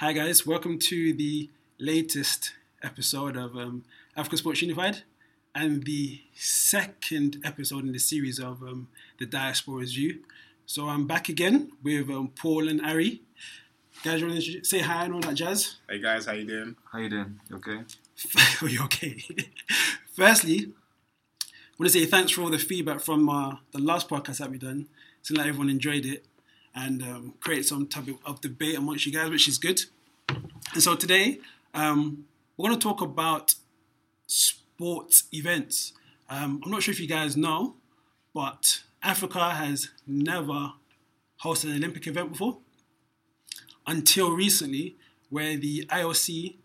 Hi guys, welcome to the latest episode of um, Africa Sports Unified and the second episode in the series of um, the Diaspora's View. So I'm back again with um, Paul and Ari. Guys, you want to say hi and all that jazz? Hey guys, how you doing? How you doing? You okay? Are you okay? Firstly, I want to say thanks for all the feedback from uh, the last podcast that we done. Seems like everyone enjoyed it and um, create some type of, debate amongst you guys, which is good. And so today, um, we're going to talk about sports events. Um, I'm not sure if you guys know, but Africa has never hosted an Olympic event before until recently, where the IOC,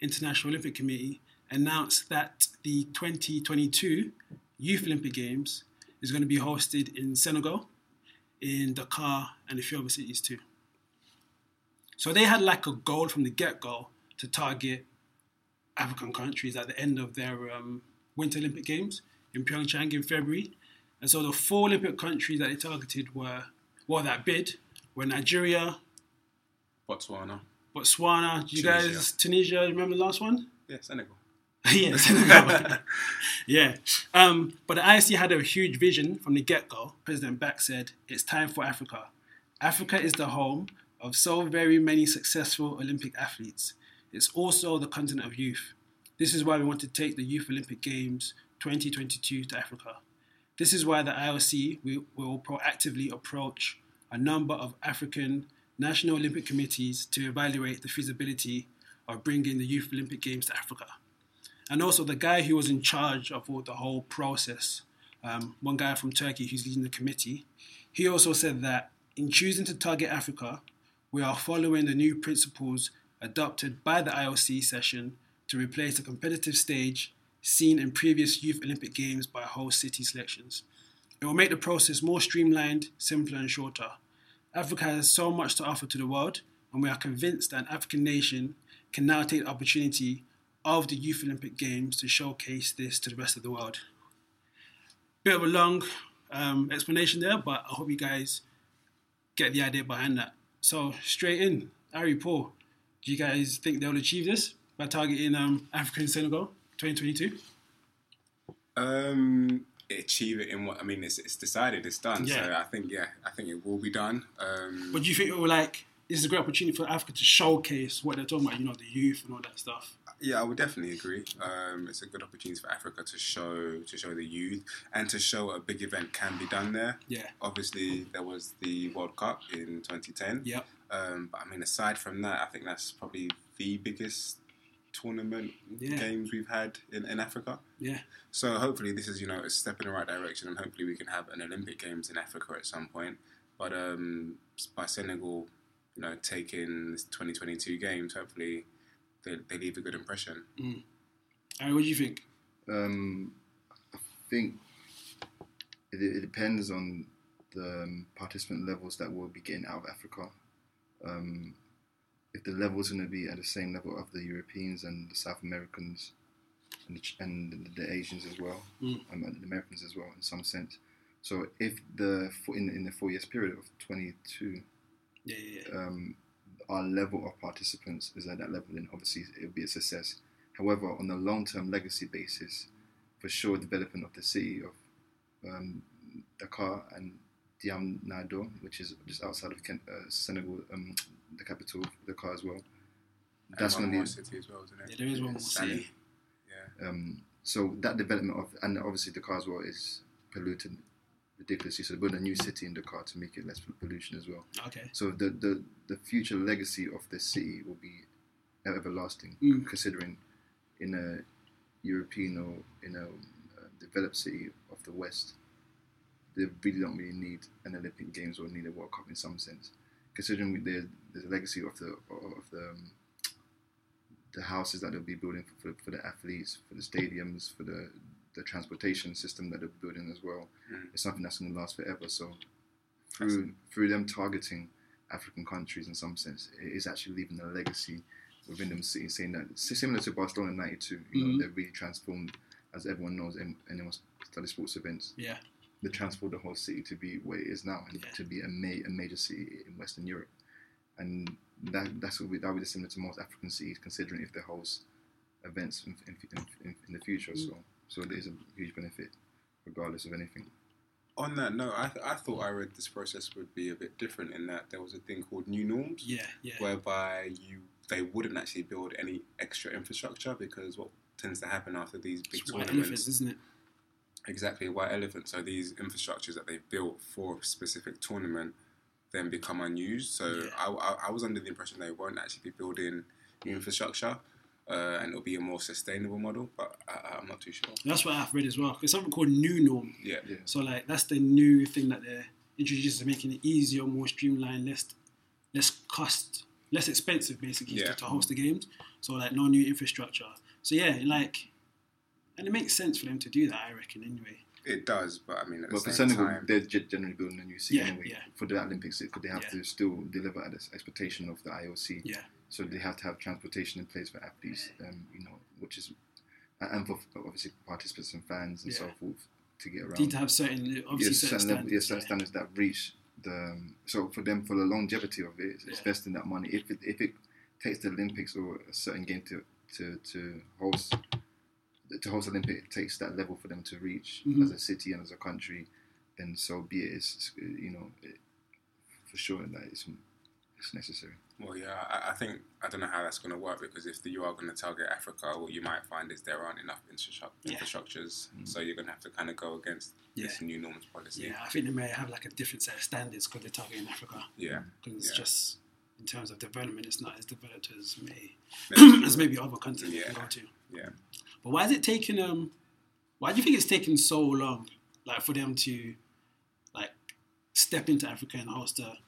International Olympic Committee, announced that the 2022 Youth Olympic Games is going to be hosted in Senegal in Dakar and a few other cities too. So they had like a goal from the get go to target African countries at the end of their um, Winter Olympic Games in Pyeongchang in February. And so the four Olympic countries that they targeted were, well, that bid were Nigeria, Botswana. Botswana, you Tunisia. guys, Tunisia, remember the last one? Yeah, Senegal. yeah, yeah. Um, but the IOC had a huge vision from the get go. President Bach said, It's time for Africa. Africa is the home of so very many successful Olympic athletes. It's also the continent of youth. This is why we want to take the Youth Olympic Games 2022 to Africa. This is why the IOC will, will proactively approach a number of African national Olympic committees to evaluate the feasibility of bringing the Youth Olympic Games to Africa and also the guy who was in charge of all the whole process, um, one guy from Turkey who's leading the committee, he also said that in choosing to target Africa, we are following the new principles adopted by the IOC session to replace the competitive stage seen in previous Youth Olympic Games by host city selections. It will make the process more streamlined, simpler, and shorter. Africa has so much to offer to the world, and we are convinced that an African nation can now take the opportunity of the Youth Olympic Games to showcase this to the rest of the world. Bit of a long um, explanation there, but I hope you guys get the idea behind that. So straight in, Ari Paul, do you guys think they'll achieve this by targeting um, Africa and Senegal 2022? Um, achieve it in what I mean. It's, it's decided. It's done. So Yeah. I think yeah, I think it will be done. Um, But do you think it will like this is a great opportunity for Africa to showcase what they're talking about, you know, the youth and all that stuff? Yeah, I would definitely agree. Um, it's a good opportunity for Africa to show to show the youth and to show a big event can be done there. Yeah. Obviously, there was the World Cup in 2010. Yep. Um, but I mean, aside from that, I think that's probably the biggest tournament Yeah. games we've had in, in Africa. Yeah. So hopefully this is you know a step in the right direction, and hopefully we can have an Olympic Games in Africa at some point. But um, by Senegal, you know, taking this 2022 games, hopefully they, they leave a good impression. Ari, what do you think? Um, I think it, it depends on the um, participant levels that we'll be getting out of Africa. Um, if the level's going to be at the same level of the Europeans and the South Americans and the, and the Asians as well, Mm. um, and the Americans as well, in some sense. So if the in, in the four years period of 22 Yeah, yeah, yeah. um, our level of participants is at that level, then obviously it'll be a success. However, on a long-term legacy basis, for sure, development of the city of um, Dakar and Diamniadio, which is just outside of Ken- uh, Senegal, um, the capital of Dakar as well. That's and going one more be city as well, isn't it? Yeah, there is one more city. Yeah. um, so that development of and obviously Dakar as well is polluted ridiculously. So they build a new city in Dakar to make it less pollution as well. Okay. So the, the, the future legacy of the city will be everlasting, Mm. considering in a European or in a uh, developed city of the West, they really don't really need an Olympic Games or need a World Cup in some sense, considering the a legacy of the of the um, the houses that they'll be building for, for, for the athletes, for the stadiums, for the the transportation system that they're building as well. Mm. It's something that's going to last forever. So through through them targeting African countries in some sense, it is actually leaving a legacy within them city, saying that similar to Barcelona in '92, you know, Mhm. they're really transformed, as everyone knows, and anyone study sports events, Yeah. they transformed the whole city to be where it is now, and Yeah. to be a, ma- a major city in Western Europe. And that that's what we, that would be similar to most African cities, considering if they host events in, in, in, in the future. Mm. So so there's a huge benefit, regardless of anything. On that note, I, th- I thought I read this process would be a bit different in that there was a thing called new norms, Yeah, yeah. whereby you they wouldn't actually build any extra infrastructure because what tends to happen after these big It's white tournaments elephants, isn't it? exactly white elephants So these infrastructures that they've built for a specific tournament then become unused. So Yeah. I, I, I was under the impression they won't actually be building new infrastructure. Uh, and it'll be a more sustainable model, but I, I'm not too sure. That's what I've read as well. It's something called new norm. Yeah, Yeah. So like that's the new thing that they're introducing, making it easier, more streamlined, less less cost, less expensive basically Yeah. to, to host the games. So like no new infrastructure. So yeah, like, and it makes sense for them to do that. I reckon anyway. it does, but I mean, at But the for same Senegal, time, they're generally building a new city Yeah, anyway. yeah. For the Olympics, because they have Yeah. to still deliver at the expectation of the IOC. Yeah. So they have to have transportation in place for athletes, um, you know, which is, and for obviously participants and fans and so forth to get around. Need to have certain obviously yes, certain level, yes, standards. certain yeah. standards that reach the. Um, so for them, for the longevity of it, it's Yeah. investing that money. If it, if it takes the Olympics or a certain game to to, to host to host Olympic, it takes that level for them to reach Mhm. as a city and as a country, then so be it. It's, you know, it, for sure that it's it's necessary. Well, yeah, I, I think I don't know how that's going to work because if the, you are going to target Africa, what you might find is there aren't enough infrastru- Yeah. infrastructures, Mm. so you're going to have to kind of go against this new norms policy. Yeah, I think they may have like a different set of standards because they're targeting Africa. Yeah. Because it's Yeah. just in terms of development, it's not as developed as may Maybe- as maybe other countries Yeah. can go to. yeah. But why is it taking um? Why do you think it's taking so long, like for them to, like, step into Africa and host a?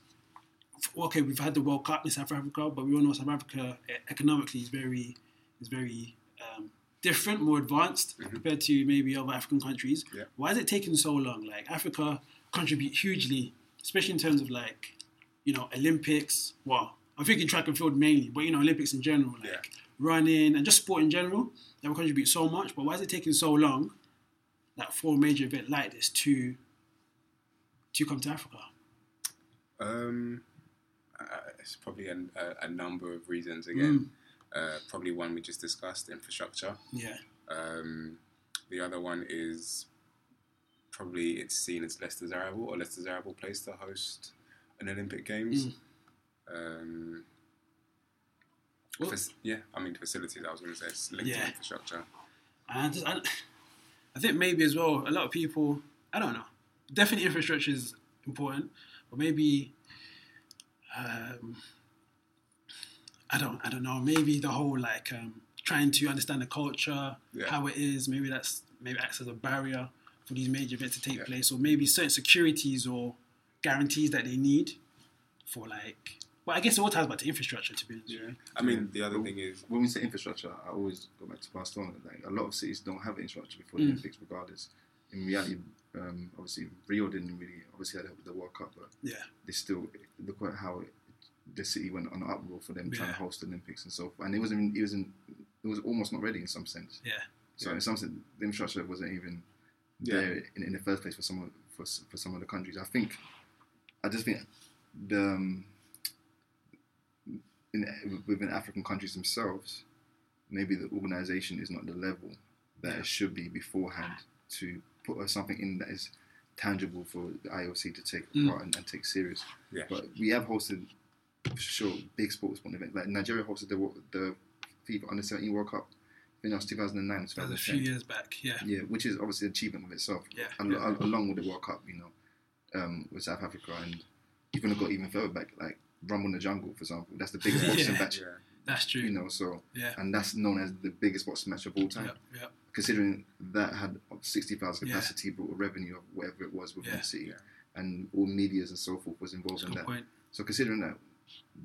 Okay, we've had the World Cup in South Africa, but we all know South Africa e- economically is very, is very um, different, more advanced Mhm. compared to maybe other African countries. Yeah. Why is it taking so long? Like Africa contribute hugely, especially in terms of like, you know, Olympics. Well, I'm thinking track and field mainly, but you know, Olympics in general, like Yeah. running and just sport in general. They will contribute so much, but why is it taking so long, like for a major event like this, to to come to Africa? Um, it's probably a, a, a number of reasons again. Uh, probably one we just discussed, infrastructure. Yeah, Um, the other one is probably it's seen as less desirable or less desirable place to host an Olympic Games. Mm. Um, Well- fac- yeah, I mean facilities. I was going to say it's linked to infrastructure. and I, just, I, I think maybe as well a lot of people. I don't know. Definitely infrastructure is important, but maybe. Um, I don't. I don't know. Maybe the whole like um, trying to understand the culture, Yeah. how it is. Maybe that's maybe acts as a barrier for these major events to take Yeah. place, or maybe certain securities or guarantees that they need for like. Well, I guess it all ties back to infrastructure. To be honest, Yeah. I mean, the other Well, thing is when we say infrastructure, I always go back to Barcelona. Like a lot of cities don't have infrastructure before Mm. the Olympics, regardless. In reality, um, obviously Rio didn't really obviously had to help with the World Cup, but yeah, they still look at how it, the city went on an uproar for them trying Yeah. to host the Olympics and so forth. And it wasn't it wasn't it was almost not ready in some sense. yeah, So Yeah. in some sense, the infrastructure wasn't even Yeah. there in, in the first place for some of, for for some of the countries. I think I just think the um, in, within African countries themselves, maybe the organisation is not the level that Yeah. it should be beforehand to put something in that is tangible for the IOC to take Mm. part and, and take serious. Yeah. But we have hosted, for sure, big sports sport events. Like Nigeria hosted the wo- the FIFA Under 17 World Cup. I think that was 2009, that was a few years back. Yeah, Yeah, which is obviously an achievement of itself. Yeah, Al- yeah. along with the World Cup, you know, um, with South Africa, and you're gonna go even further back, like Rumble in the Jungle, for example. That's the biggest boxing Yeah. match, yeah, that's true. you know. So, yeah, and that's known as the biggest boxing match of all time. yeah, yeah. Considering that had 60,000 Yeah. capacity, but a revenue of whatever it was within Yeah. the city, Yeah. and all medias and so forth was involved That's in good that. point. So, considering that,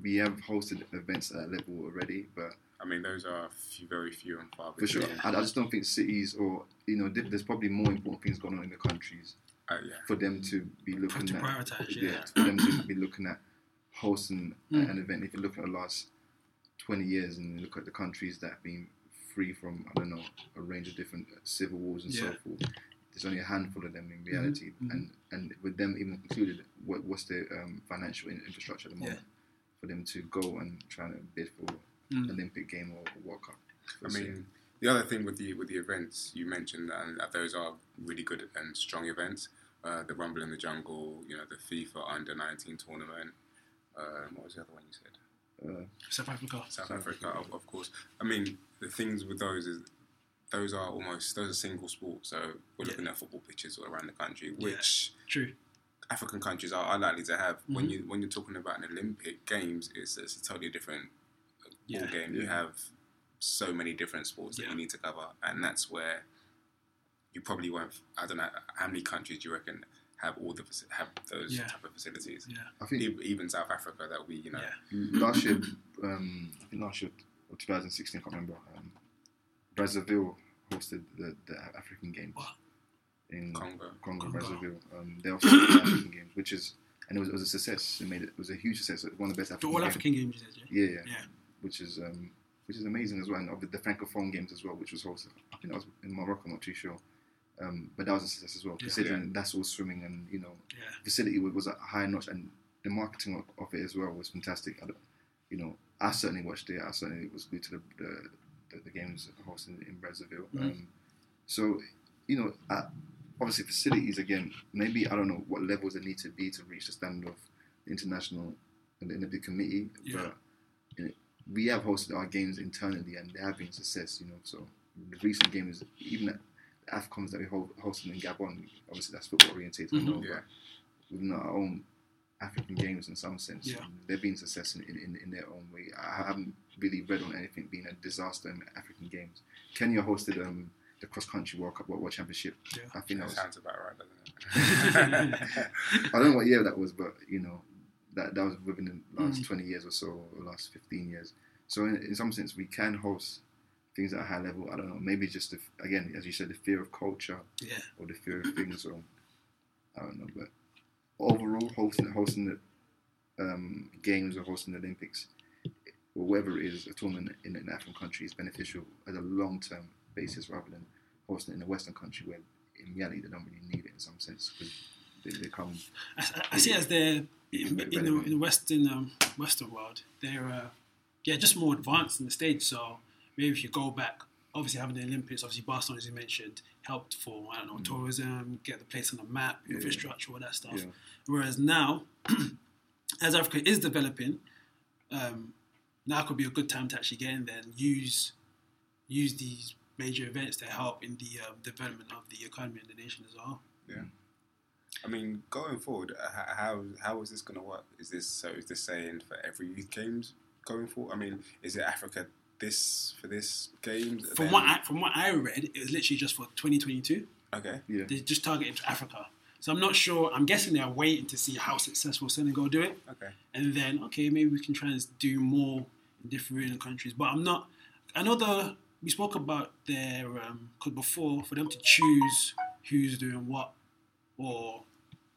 we have hosted events at that level already, but I mean those are few, very few and far between. for sure, between. I, I just don't think cities or you know, there's probably more important things going on in the countries Uh, yeah, for them to be looking to at prioritise, yeah. for them to be looking at hosting Mm. an event. If you look at the last twenty years and you look at the countries that have been free from I don't know a range of different civil wars and so forth, there's only a handful of them in reality, mhm. and and with them even included, what, what's the um, financial infrastructure at the moment for them to go and try to bid for Mm. Olympic game or World Cup. I mean, the other thing with the with the events you mentioned, and that those are really good and strong events. Uh, the Rumble in the Jungle, you know, the FIFA Under 19 tournament. Um, what was the other one you said? Uh, South Africa. South South Africa, Africa. of, of course. I mean, the things with those is those are almost those are single sports. So we're Yeah. looking at football pitches all around the country, Yeah. which True. African countries are, are likely to have. When Mhm. you when you're talking about an Olympic Games, it's, it's a totally different ball Yeah. game. You have so many different sports that Yeah. you need to cover, and that's where you probably won't. I don't know how many countries do you reckon have all the have those Yeah. type of facilities. Yeah. I think E- Even South Africa, that we you know. Yeah. last year, um, I think last year or 2016, I can't remember. Um, Brazzaville hosted the, the African Games What? in Congo. Congo, Congo. Brazzaville. Um, they hosted the African Games, which is and it was, it was a success. It made it, it was a huge success. It was One of the best The African All games. African Games, you said, yeah? Yeah, yeah, Yeah. which is um, which is amazing as well. And the, the Francophone Games as well, which was hosted. I think that was in Morocco. I'm not too sure. Um, but that was a success as well, Yeah. considering that's all swimming and you know Yeah. facility was, was a high notch, and the marketing of, of it as well was fantastic. I you know, I certainly watched it. I certainly was glued to the the, the, the games hosted in Brazzaville. Mhm. Um, so, you know, uh, obviously facilities again. Maybe I don't know what levels they need to be to reach the standard of the international and the Olympic Committee, Yeah. but you know, we have hosted our games internally, and they have been success. You know, so the recent games, even at Afcons that we hold, hosted in Gabon, obviously that's football orientated. I Mhm. know, Yeah. but within our own African games in some sense. Yeah. They've been successful in, in, in their own way. I haven't really read on anything being a disaster in African games. Kenya hosted um, the cross country World Cup World, World Championship. Yeah. I think that That was sounds about right, doesn't it? I don't know what year that was, but you know, that that was within the last Mm. 20 years or so, or last 15 years. So in, in some sense, we can host things at a high level. I don't know, maybe just the, again, as you said, the fear of culture Yeah. or the fear of things, or I don't know. But overall, hosting hosting the um, games or hosting the Olympics, or whatever it is, a tournament in an African country is beneficial at a long term basis rather than hosting it in a Western country where in reality they don't really need it in some sense because they, they come I, I- I see as they're in, in, the, in the Western um, Western world, they're uh, yeah just more advanced in the stage. So maybe if you go back, obviously having the Olympics, obviously Barcelona, as you mentioned, helped for I don't know tourism, get the place on the map, Mm. Yeah. infrastructure, all that stuff. Yeah. Whereas now, as Africa is developing, um, now could be a good time to actually get in there and use use these major events to help in the um, development of the economy and the nation as well. Yeah. I mean, going forward, uh, how how is this going to work? Is this so? Is this saying for every youth games going forward? I mean, is it Africa this for this game? From then- what I, from what I read, it was literally just for 2022. okay, yeah. They just targeted Africa. So I'm not sure. I'm guessing they're waiting to see how successful Senegal do it, okay, and then okay, maybe we can try and do more in different countries. But I'm not. I know the we spoke about their um, because before for them to choose who's doing what or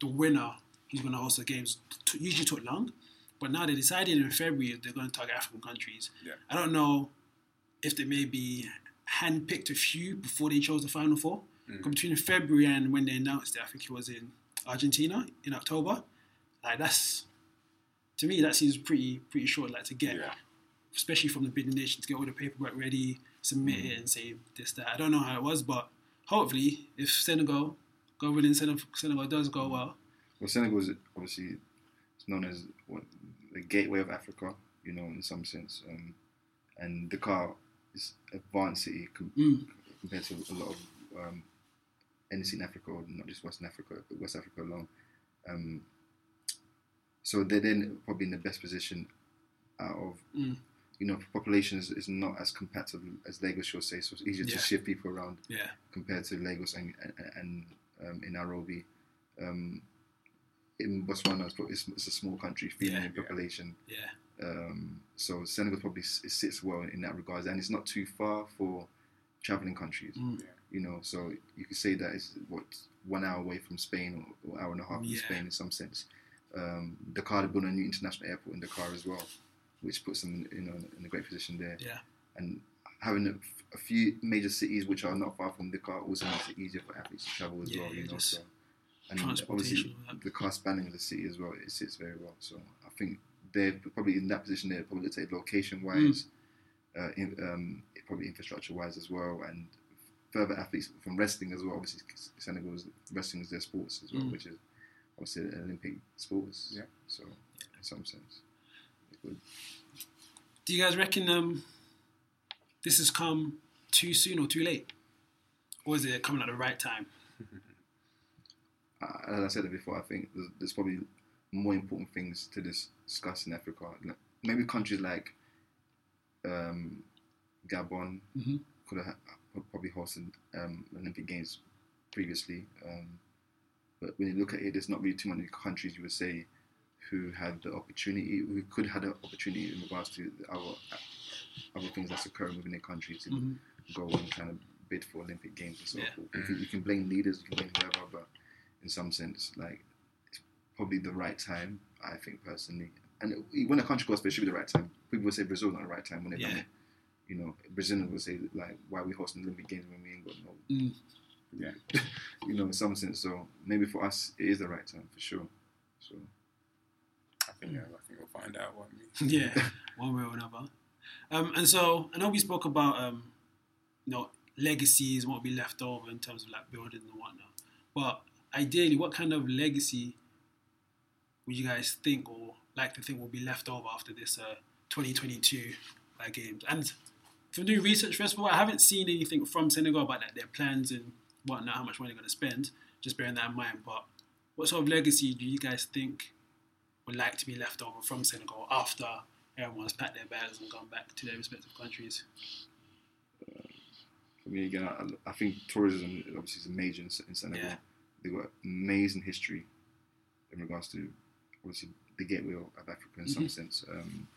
the winner who's going to host the games t- usually took long. But now they decided in February they're going to target African countries. Yeah. I don't know if they maybe handpicked a few before they chose the final four. Mm. Between February and when they announced it, I think it was in Argentina in October. Like that's to me that seems pretty pretty short. Like to get, yeah, especially from the bidding nation, to get all the paperwork ready, submit it, and say this that. I don't know how it was, but hopefully, if Senegal, God willing, Senegal, Senegal does go well. Well, Senegal is obviously known as what, the gateway of Africa, you know, in some sense. Um, and Dakar is advanced city com- Mm. compared to a lot of um, anything in Africa, or not just Western Africa, but West Africa alone. Um, so they're then probably in the best position out of, Mm. you know, population is, not as compacted as Lagos, shall say, so it's easier Yeah. to shift people around Yeah, compared to Lagos and, and, and um, in Nairobi. Um, in Botswana, it's, probably- it's, it's a small country, three Yeah. million population. yeah, Um, so Senegal probably s- it sits well in that regard, and it's not too far for traveling countries. Mm. You know, so you could say that it's what one hour away from Spain or, or hour and a half from Yeah. Spain in some sense. Um, Dakar they built a new international airport in Dakar as well, which puts them you know in a great position there. yeah, And having a, a few major cities which are not far from Dakar also makes it easier for athletes to travel as Yeah, well. You yeah, know, just so and transportation obviously and that. Dakar spanning the city as well, it sits very well. So I think they're probably in that position. They're probably let's say location wise, uh, in, um, probably infrastructure wise as well, and further athletes from wrestling as well. Obviously, Senegal's wrestling is their sports as well, Mm. which is obviously an Olympic sports. Yeah. So in some sense, it would- Do you guys reckon um, this has come too soon or too late? Or is it coming at the right time? uh, as I said it before, I think there's, there's probably more important things to discuss in Africa. Like, Maybe countries like um, Gabon Mhm. could have probably hosted um, Olympic Games previously. Um, but when you look at it, there's not really too many countries you would say who had the opportunity, who could have the opportunity in regards to the other, other things that's occurring within their country to Mhm. go and kind of bid for Olympic Games and so Yeah. forth. You can, you can blame leaders, you can blame whoever, but in some sense, like it's probably the right time. I think personally, and it- when a country goes for it, it should be the right time. People will say Brazil not the right time when they've done it. You know, Brazilians will say like, why are we hosting Olympic Games when we ain't got no, Mm. Yeah. you know, in some sense. So maybe for us, it is the right time for sure. So I think yeah, I think we'll find out. Won't we? yeah, one way or another. Um, and so I know we spoke about um, you know legacies, what will be left over in terms of like building and whatnot. But ideally, what kind of legacy would you guys think or like to think will be left over after this uh, 2022 uh, games? And from doing research first of all, I haven't seen anything from Senegal about like, their plans and whatnot, how much money they're going to spend. Just bearing that in mind. But what sort of legacy do you guys think would like to be left over from Senegal after everyone's packed their bags and gone back to their respective countries? for me again, I, I think tourism obviously is a major in, in Senegal. Yeah. They've got amazing history in regards to obviously the gateway of Africa in some Mhm. sense. Um,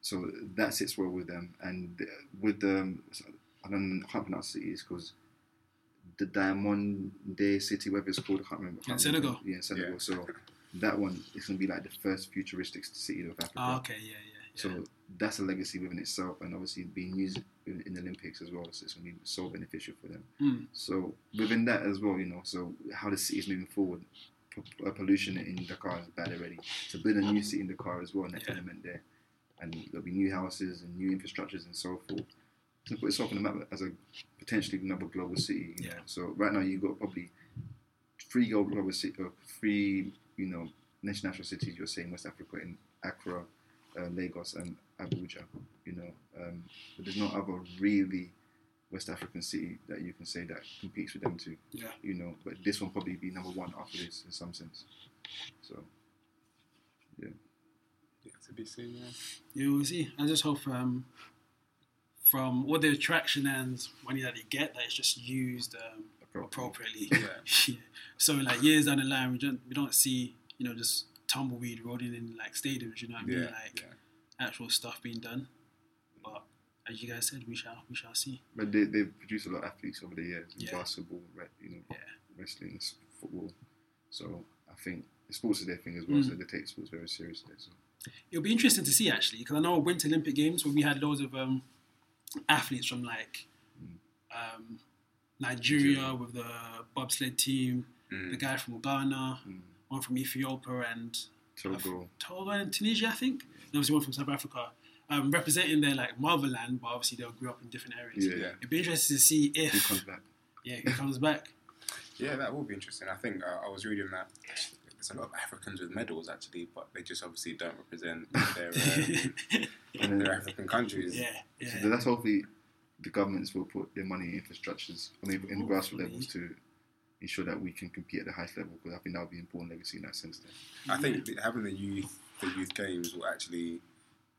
so that sits well with them, and with the I don't I can't pronounce the cities because the Diamond Day City, whatever it's called, I can't remember. I In can't Senegal? remember. Yeah, in Senegal. Yeah. So that one is going to be like the first futuristic city of Africa. Oh, okay, yeah, yeah. yeah. So that's a legacy within itself, and obviously being used in, in the Olympics as well. So it's going to be so beneficial for them. Mm. So within that as well, you know, so how the city is moving forward, p- uh, pollution in Dakar is bad already. So build a new city in Dakar as well, and that Yeah. element there, and there'll be new houses and new infrastructures and so forth. To put itself on the map as a potentially another global city. You Yeah. So right now you've got probably three global city, uh, three you know international cities. You're saying West Africa in Accra, uh, Lagos, and Abuja. You know, um, but there's no other really West African city that you can say that competes with them too. Yeah. You know, but this one probably be number one after this in some sense. So Yeah, Yeah, to be seen. Yeah. we'll see. I just hope um, from all the attraction and money that they get, that it's just used um, appropriately. Yeah. Yeah. So like years down the line, we don't we don't see you know just tumbleweed rolling in like stadiums. You know what I mean? Yeah. Like yeah. Actual stuff being done. But as you guys said, we shall we shall see. But they they've produced a lot of athletes over the years in Yeah. basketball, you know, Yeah. wrestling, football. So I think sports is their thing as well. Mm. So they take sports very seriously. So It'll be interesting to see actually, because I know Winter Olympic Games where we had loads of um, athletes from like um, Nigeria Nigeria. with the bobsled team, the Mm. guy from Ghana, Mm. one from Ethiopia, and Togo, Togo and Tunisia, I think. And obviously one from South Africa, um, representing their like motherland, but obviously they all grew up in different areas. Yeah. Yeah. It'd be interesting to see who if comes back? yeah he comes back. Yeah, that will be interesting. I think uh, I was reading that there's a lot of Africans with medals actually, but they just obviously don't represent their um, And their African countries. yeah, yeah. so that's hopefully the governments will put their money in infrastructures, I mean, in the grassroots levels to ensure that we can compete at the highest level. Because I think that would be an important legacy in that sense. Then. I think having the youth the youth games will actually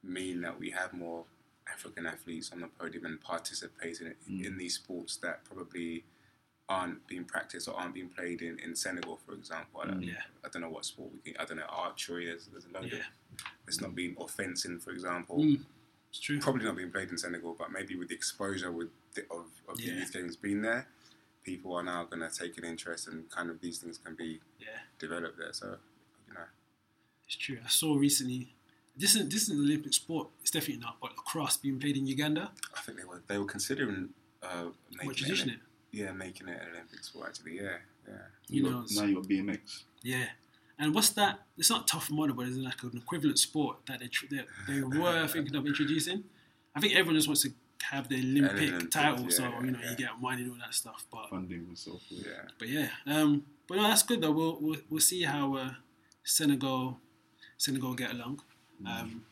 mean that we have more African athletes on the podium and participating in, Mm. in these sports that probably aren't being practiced or aren't being played in, in Senegal, for example. I don't, Mm. Yeah. I don't know what sport we can. I don't know archery. There's, there's a load Yeah. of. It's not being or fencing, for example. Mm, it's true. Probably not being played in Senegal, but maybe with the exposure with the, of, of Yeah. the youth games being there, people are now going to take an interest and kind of these things can be Yeah. developed there. So, you know, It's true. I saw recently. This is this is an Olympic sport. It's definitely not. But lacrosse being played in Uganda. I think they were they were considering uh, making What tradition it, it? yeah, making it an Olympic sport. Actually, yeah, yeah. You got- know, now you got BMX. Yeah, And what's that? It's not tough model, but it's like an equivalent sport that they tr- they, they were thinking of introducing. I think everyone just wants to have the Olympic Olympics, title, yeah, so yeah, you know yeah. you get money and all that stuff. But Funding and so forth. Yeah. but yeah, um, but no, that's good though. We'll we'll, we'll see how uh, Senegal Senegal get along. Um,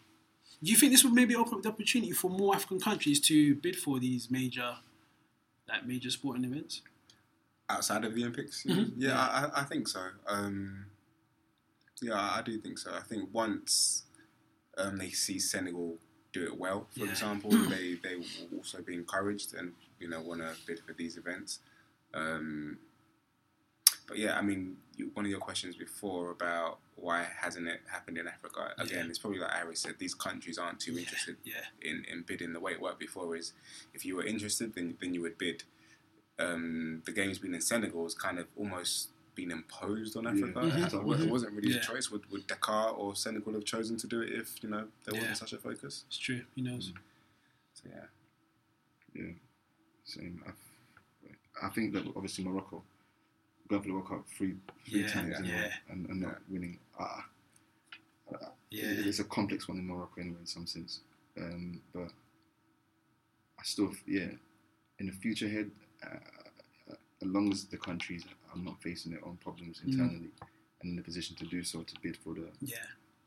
do you think this would maybe open up the opportunity for more African countries to bid for these major, like major sporting events? outside of the Olympics. Mhm. Yeah, I, I- I think so. Um, yeah, I do think so. I think once um, they see Senegal do it well, for Yeah. example, they they will also be encouraged and you know want to bid for these events. Um, but yeah, I mean, you, one of your questions before about why hasn't it happened in Africa? Again, Yeah. it's probably like Iris said, these countries aren't too interested Yeah, in, in bidding the way it worked before is if you were interested then then you would bid. Um, the games being in Senegal is kind of almost been imposed on Africa. It wa- It mhm. wasn't really Yeah. a choice. Would, would Dakar or Senegal have chosen to do it if you know there Yeah. wasn't such a focus? it's true. Who knows? So yeah, Yeah, same. I, I think that obviously Morocco going for the World Cup three three Yeah, times in yeah. and, and not winning. Ah, uh, Yeah. it's a complex one in Morocco anyway, in some sense. Um, but I still, yeah, in the future head. uh, as long as the countries are not facing their own problems Mm. internally and in the position to do so to bid for the Yeah,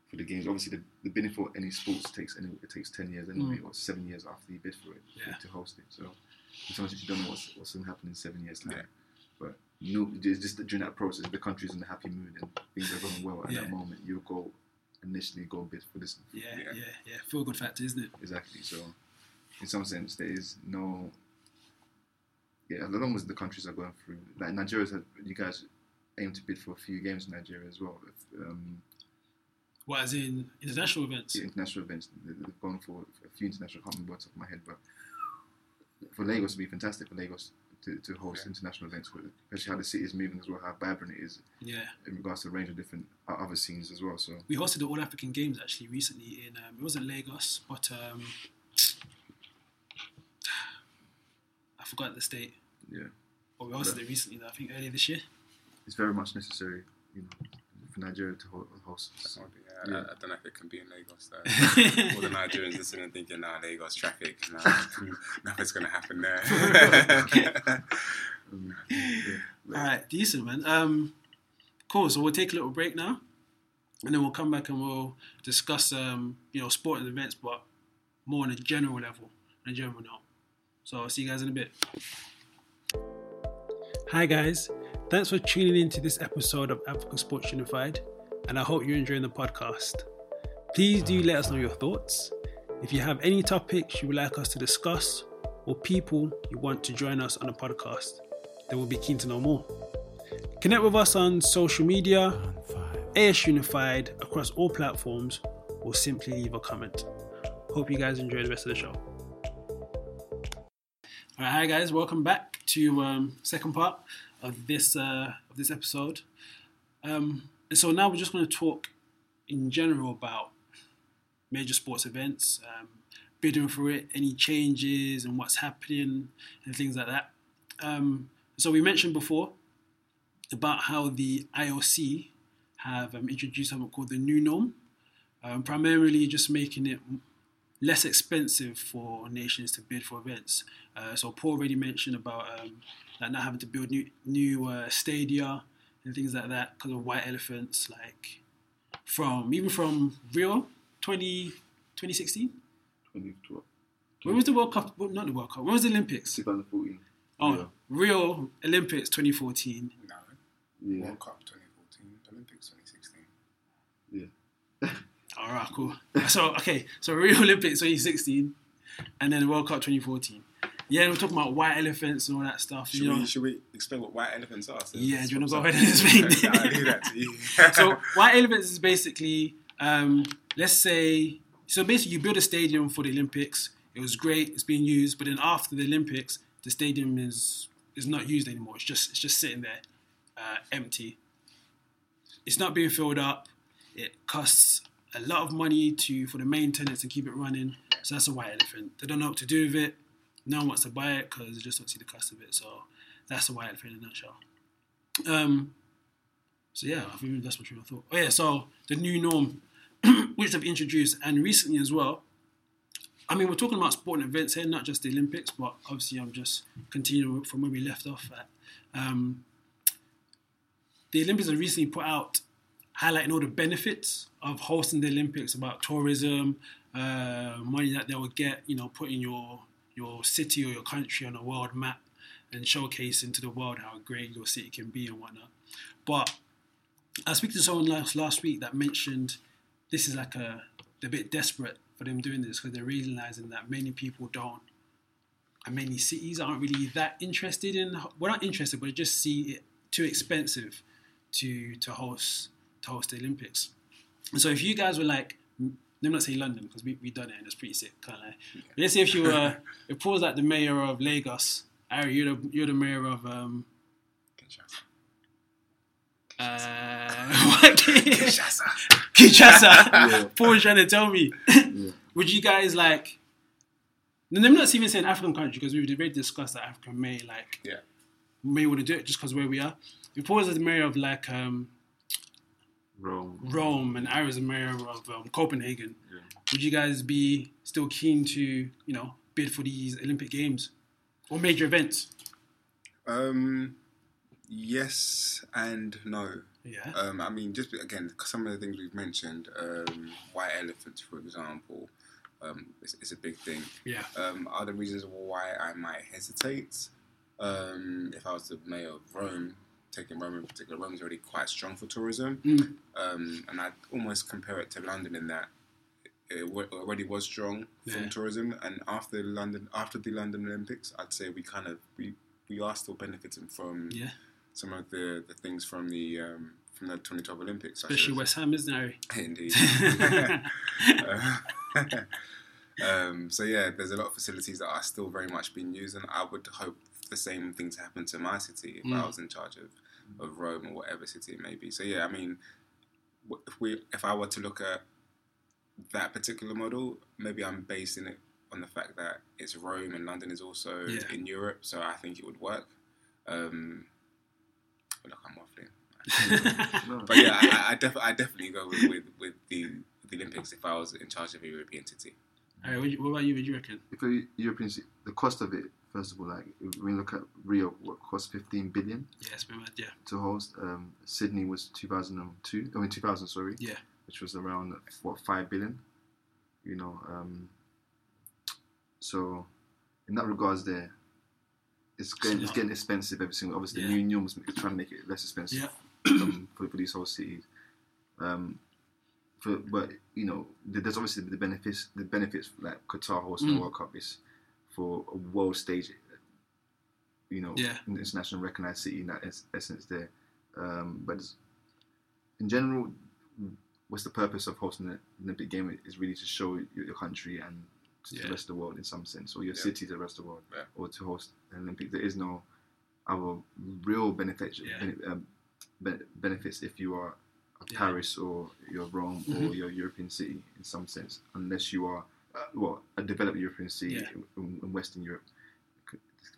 for the games. Obviously, the, the bidding for any sports takes any, it takes ten years anyway, or seven years after you bid for it Mm. Yeah. to host it. So in some sense, you don't know what's what's going to happen in seven years time. Yeah. But no, just during that process, the country's in a happy mood and things are going well at that moment, you'll go initially go bid for this. yeah, yeah, Yeah. yeah. Feel good factor, isn't it? Exactly. So in some sense, there is no. Yeah, as long as the countries are going through, like Nigeria's, had- you guys aim to bid for a few games in Nigeria as well. If, um, What as in international events? international events. they- They've gone for a few international. I can't remember off my head, but for Lagos to be fantastic for Lagos to, to host Yeah. international events, especially how the city is moving as well, how vibrant it is Yeah, in regards to a range of different other scenes as well. So we hosted the All African Games actually recently in um, it wasn't Lagos, but um, I forgot the state. yeah, But we hosted it recently, though, I think earlier this year. it's very much necessary, you know, for Nigeria to host. That's yeah, Yeah. I, I don't know if it can be in Lagos though. All the Nigerians listening and thinking, "Nah, Lagos traffic, nah, nothing's gonna happen there." Um, yeah, All right, decent, man. Um, cool. So we'll take a little break now, and then we'll come back and we'll discuss, um, you know, sporting events, but more on a general level, on a general note. So I'll see you guys in a bit. Hi guys, thanks for tuning in to this episode of African Sports Unified, and I hope you're enjoying the podcast. Please do let us know your thoughts. If you have any topics you would like us to discuss, or people you want to join us on a podcast, then we'll be keen to know more. Connect with us on social media, AS Unified across all platforms, or simply leave a comment. Hope you guys enjoy the rest of the show. All right, hi guys, welcome back to um, second part of this uh, of this episode. Um, and so now we're just going to talk in general about major sports events, um, bidding for it, any changes and what's happening and things like that. Um, so we mentioned before about how the IOC have um, introduced something called the new norm, um, primarily just making it less expensive for nations to bid for events. Uh, so Paul already mentioned about um, like not having to build new new uh, stadia and things like that because of white elephants, like from even from Rio 20, 2016. 2012, When was the World Cup? well, Not the World Cup. When was the Olympics? 2014. Oh, Yeah. Rio Olympics 2014. no, Yeah, World Cup 2014, Olympics 2016. yeah. All right, cool. So okay, so Rio Olympics 2016, and then World Cup 2014. Yeah, we're talking about white elephants and all that stuff. Should you know, we should we explain what white elephants are? So Yeah, do you wanna go what's ahead and explain? I'll leave that to you. so white elephants is basically, um, let's say, so basically you build a stadium for the Olympics. It was great, it's being used, but then after the Olympics, the stadium is is not used anymore. It's just it's just sitting there, uh, empty. It's not being filled up. It costs a lot of money to for the maintenance and keep it running. So that's a white elephant. They don't know what to do with it. No one wants to buy it because they just don't see the cost of it. So that's white elephant in a nutshell. Um, So yeah, I think that's what you thought. Oh yeah, so the new norm, which they've introduced, and recently as well. I mean, we're talking about sporting events here, not just the Olympics, but obviously I'm just continuing from where we left off at. Um, the Olympics have recently put out highlighting all the benefits of hosting the Olympics about tourism, uh, money that they will get, you know, putting your your city or your country on a world map and showcasing to the world how great your city can be and whatnot. But I speaking to someone last last week that mentioned this is like a they're a bit desperate for them doing this because they're realizing that many people don't and many cities aren't really that interested in we're not interested but just see it too expensive to to host to host the Olympics. And so if you guys were like let me not say London because we we done it and it's pretty sick, can't lie. But let's say if you were if Paul's like the mayor of Lagos, Ari, you're the you're the mayor of um uh, what? Kinshasa. Kinshasa. Yeah. Paul's trying to tell me. Yeah. Would you guys like? No, let me not even say an African country because we've already discussed that Africa may like Yeah. may want to do it just because where we are. If Paul was the mayor of like um, Rome. Rome and I was the mayor of um, Copenhagen, Yeah. would you guys be still keen to you know bid for these Olympic Games or major events? Um, yes and no. Yeah. Um, I mean, just again, some of the things we've mentioned, um, white elephants, for example, um, it's, it's a big thing. yeah. Um, are the reasons why I might hesitate? Um, if I was the mayor of Rome, taking Rome in particular, Rome is already quite strong for tourism, Mm. um, and I'd almost compare it to London in that it wa- already was strong from Yeah. tourism, and after London, after the London Olympics, I'd say we kind of we we are still benefiting from Yeah. some of the, the things from the um, from the 2012 Olympics, Especially West Ham, isn't it? Indeed. Um, so yeah, there's a lot of facilities that are still very much being used, and I would hope the same thing to happen to my city if I Mm. was in charge of, of Rome or whatever city it may be. So yeah, I mean, if we if I were to look at that particular model, maybe I'm basing it on the fact that it's Rome and London is also Yeah. in Europe, so I think it would work. Um, but look, I'm waffling. No. But yeah, I, I, def- I definitely go with, with, with the, the Olympics if I was in charge of a European city. Harry, what, you- what about you? What do you reckon? If European, the cost of it, first of all, like if we look at Rio, what cost 15 billion Yeah, it's been mad. Yeah. to host. Um, Sydney was 2002. I mean 2000, sorry. Yeah. Which was around what five billion. You know. Um, so, in that regards, there, it's getting it's getting expensive every single. Obviously, Yeah. the new norms trying to make it less expensive Yeah. um, for, for these whole cities. Um, for, but you know, there's obviously the benefits. The benefits like Qatar hosting Mm. the World Cup is for a world stage. You know, Yeah. an international recognized city in that es- essence there. Um, but in general, what's the purpose of hosting an Olympic game? Is really to show your, your country and to Yeah. the rest of the world in some sense, or your Yeah. city to the rest of the world, Yeah. or to host an Olympic. There is no other real benefit, Yeah. bene- um, be- benefits if you are of Yeah. Paris or you're Rome Mhm. or your European city in some sense, unless you are uh, well a developed European city Yeah. in, in Western Europe,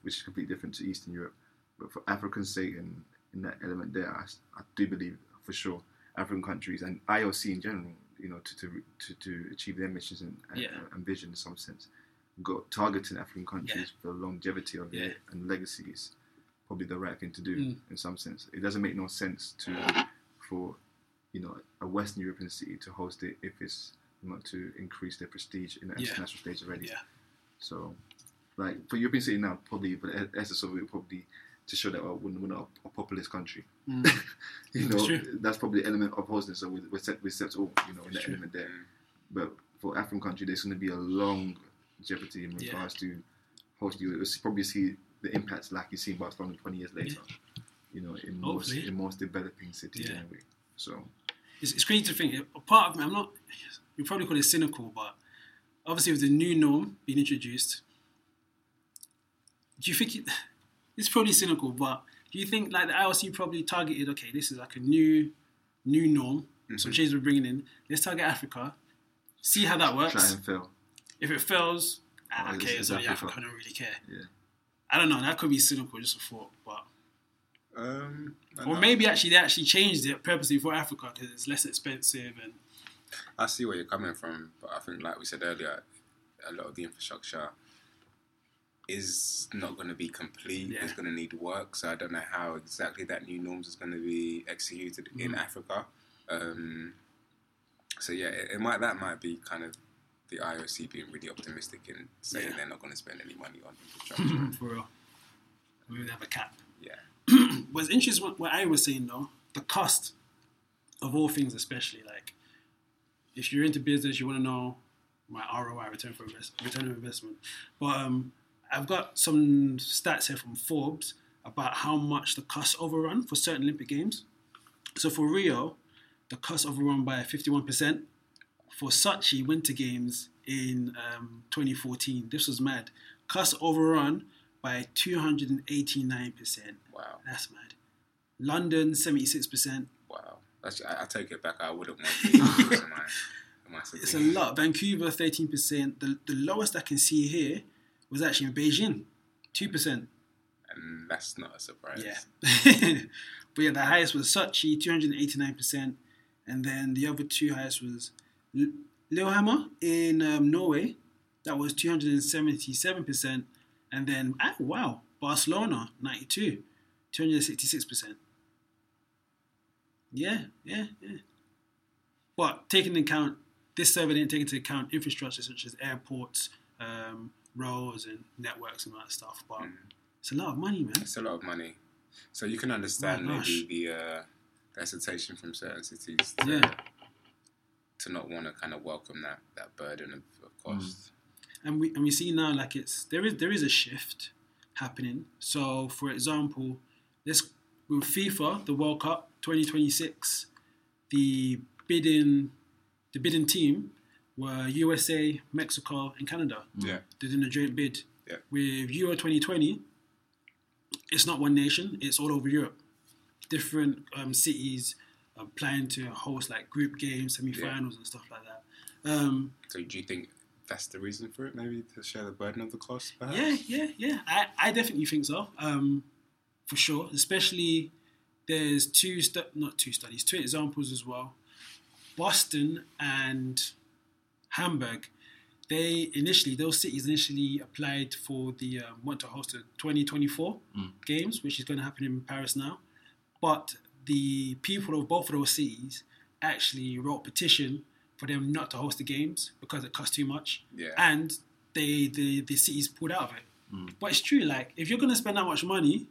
which is completely different to Eastern Europe. But for Africa's sake and in that element there, I do believe for sure African countries and IOC in general, you know, to to, to, to achieve their missions and, and, Yeah. and vision in some sense, got targeting African countries for longevity of it and legacy is probably the right thing to do Mm. in some sense. It doesn't make no sense to for you know a Western European city to host it if it's not to increase their prestige in the Yeah. international stage already. Yeah. So, like for European city now, probably, but the essence of it probably to show that we're, we're not a, a populist country. Mm. you That's know, true. that's probably the element of hosting. So we, we set we set all you know That's that true. element there. But for African country, there's going to be a long jeopardy in Yeah. regards to host. You will probably see the impacts like you see in Barcelona 20 years later. You know, in most in most developing cities Yeah. anyway. So it's, it's crazy to think. A part of me, I'm not. You probably call it cynical, but obviously with the new norm being introduced, do you think it, it's probably cynical? But do you think like the IOC probably targeted? Okay, this is like a new, new norm. Some changes we're bringing in. Let's target Africa. See how that works. try and fail. If it fails, ah, okay, it's so the Africa. Africa don't really care. Yeah. I don't know. That could be cynical, just a thought, but Um, Or know. maybe actually they actually changed it purposely for Africa because it's less expensive and I see where you're coming from, but I think, like we said earlier, a lot of the infrastructure is not going to be complete. Yeah. It's going to need work. So I don't know how exactly that new norms is going to be executed in Mhm. Africa. Um, so yeah, it, it might that might be kind of the IOC being really optimistic in saying Yeah. they're not going to spend any money on infrastructure. for real. Maybe they have a cap. yeah, What's interesting, what, what I was saying though, the cost of all things, especially like if you're into business, you want to know my ROI, return for invest, return on investment. But um, I've got some stats here from Forbes about how much the cost overrun for certain Olympic games. So for Rio, the cost overrun by 51%. For Sochi Winter Games in um, 2014, this was mad. Cost overrun by 289%. Wow, That's mad. London, 76%. wow. That's, I, I take it back. I wouldn't want to. be in my, in my It's a lot. Vancouver, 13%. The, the lowest I can see here was actually in Beijing, 2%. and that's not a surprise. Yeah. but yeah, the highest was Sochi, 289%. And then the other two highest was L- Lillehammer in um, Norway. That was 277%. And then, ah, wow, Barcelona, 92, 266%. Yeah, yeah, yeah. But taking into account, this survey didn't take into account infrastructure such as airports, um, roads, and networks and all that stuff. But Mhm. it's a lot of money, man. It's a lot of money. So you can understand Oh, maybe the, uh, the hesitation from certain cities to, Yeah. to not want to kind of welcome that, that burden of, of cost. and we and we see now like it's there is there is a shift happening. So for example, this with FIFA, the World Cup 2026, the bidding the bidding team were USA, Mexico, and Canada. Yeah. They're doing a joint bid. Yeah. With Euro 2020, it's not one nation; it's all over Europe. Different um, cities are planning to host like group games, semi-finals, and stuff like that. Um, So do you think that's the reason for it? Maybe to share the burden of the cost, perhaps? Yeah, yeah, yeah. I, I definitely think so. Um, for sure. Especially there's two stu- not two studies, two examples as well. Boston and Hamburg. They initially those cities initially applied for the um, want to host the 2024 games, which is going to happen in Paris now. But the people of both of those cities actually wrote a petition for them not to host the games because it costs too much Yeah. and they the the city's pulled out of it. But it's true, like if you're gonna spend that much money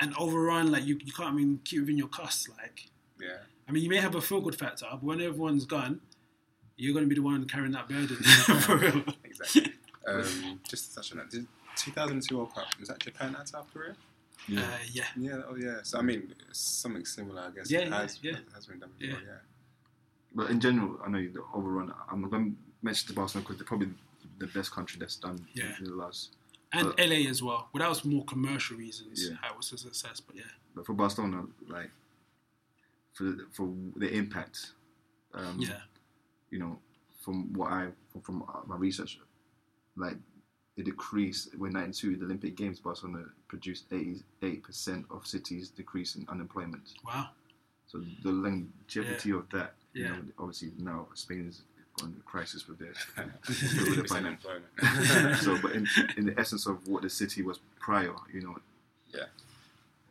and overrun, like you, you can't I mean keep within your costs. Like yeah. I mean, you may have a feel good factor, but when everyone's gone, you're gonna be the one carrying that burden. For real. Exactly. um, just to touch on that, did 2002 World Cup was that Japan and South Korea? Yeah. Uh, yeah, Yeah. Oh, yeah. So I mean, something similar, I guess. Yeah, it yeah, has, yeah. has been done before. Yeah. But in general, I know you the overrun. I'm going to mention the Barcelona because they're probably the best country that's done Yeah. in the last. And But- LA as well. But that was more commercial reasons. Yeah. How it was a success. But yeah, But for Barcelona, like for the, for the impact, um, yeah, you know, from what I from, from my research, like the decrease when 92 the Olympic Games, Barcelona produced 88 percent of cities decrease in unemployment. wow, So the longevity of that, you Yeah. know, obviously now Spain is going to crisis with their Fifty percent employment. so, but in, in the essence of what the city was prior, you know, Yeah.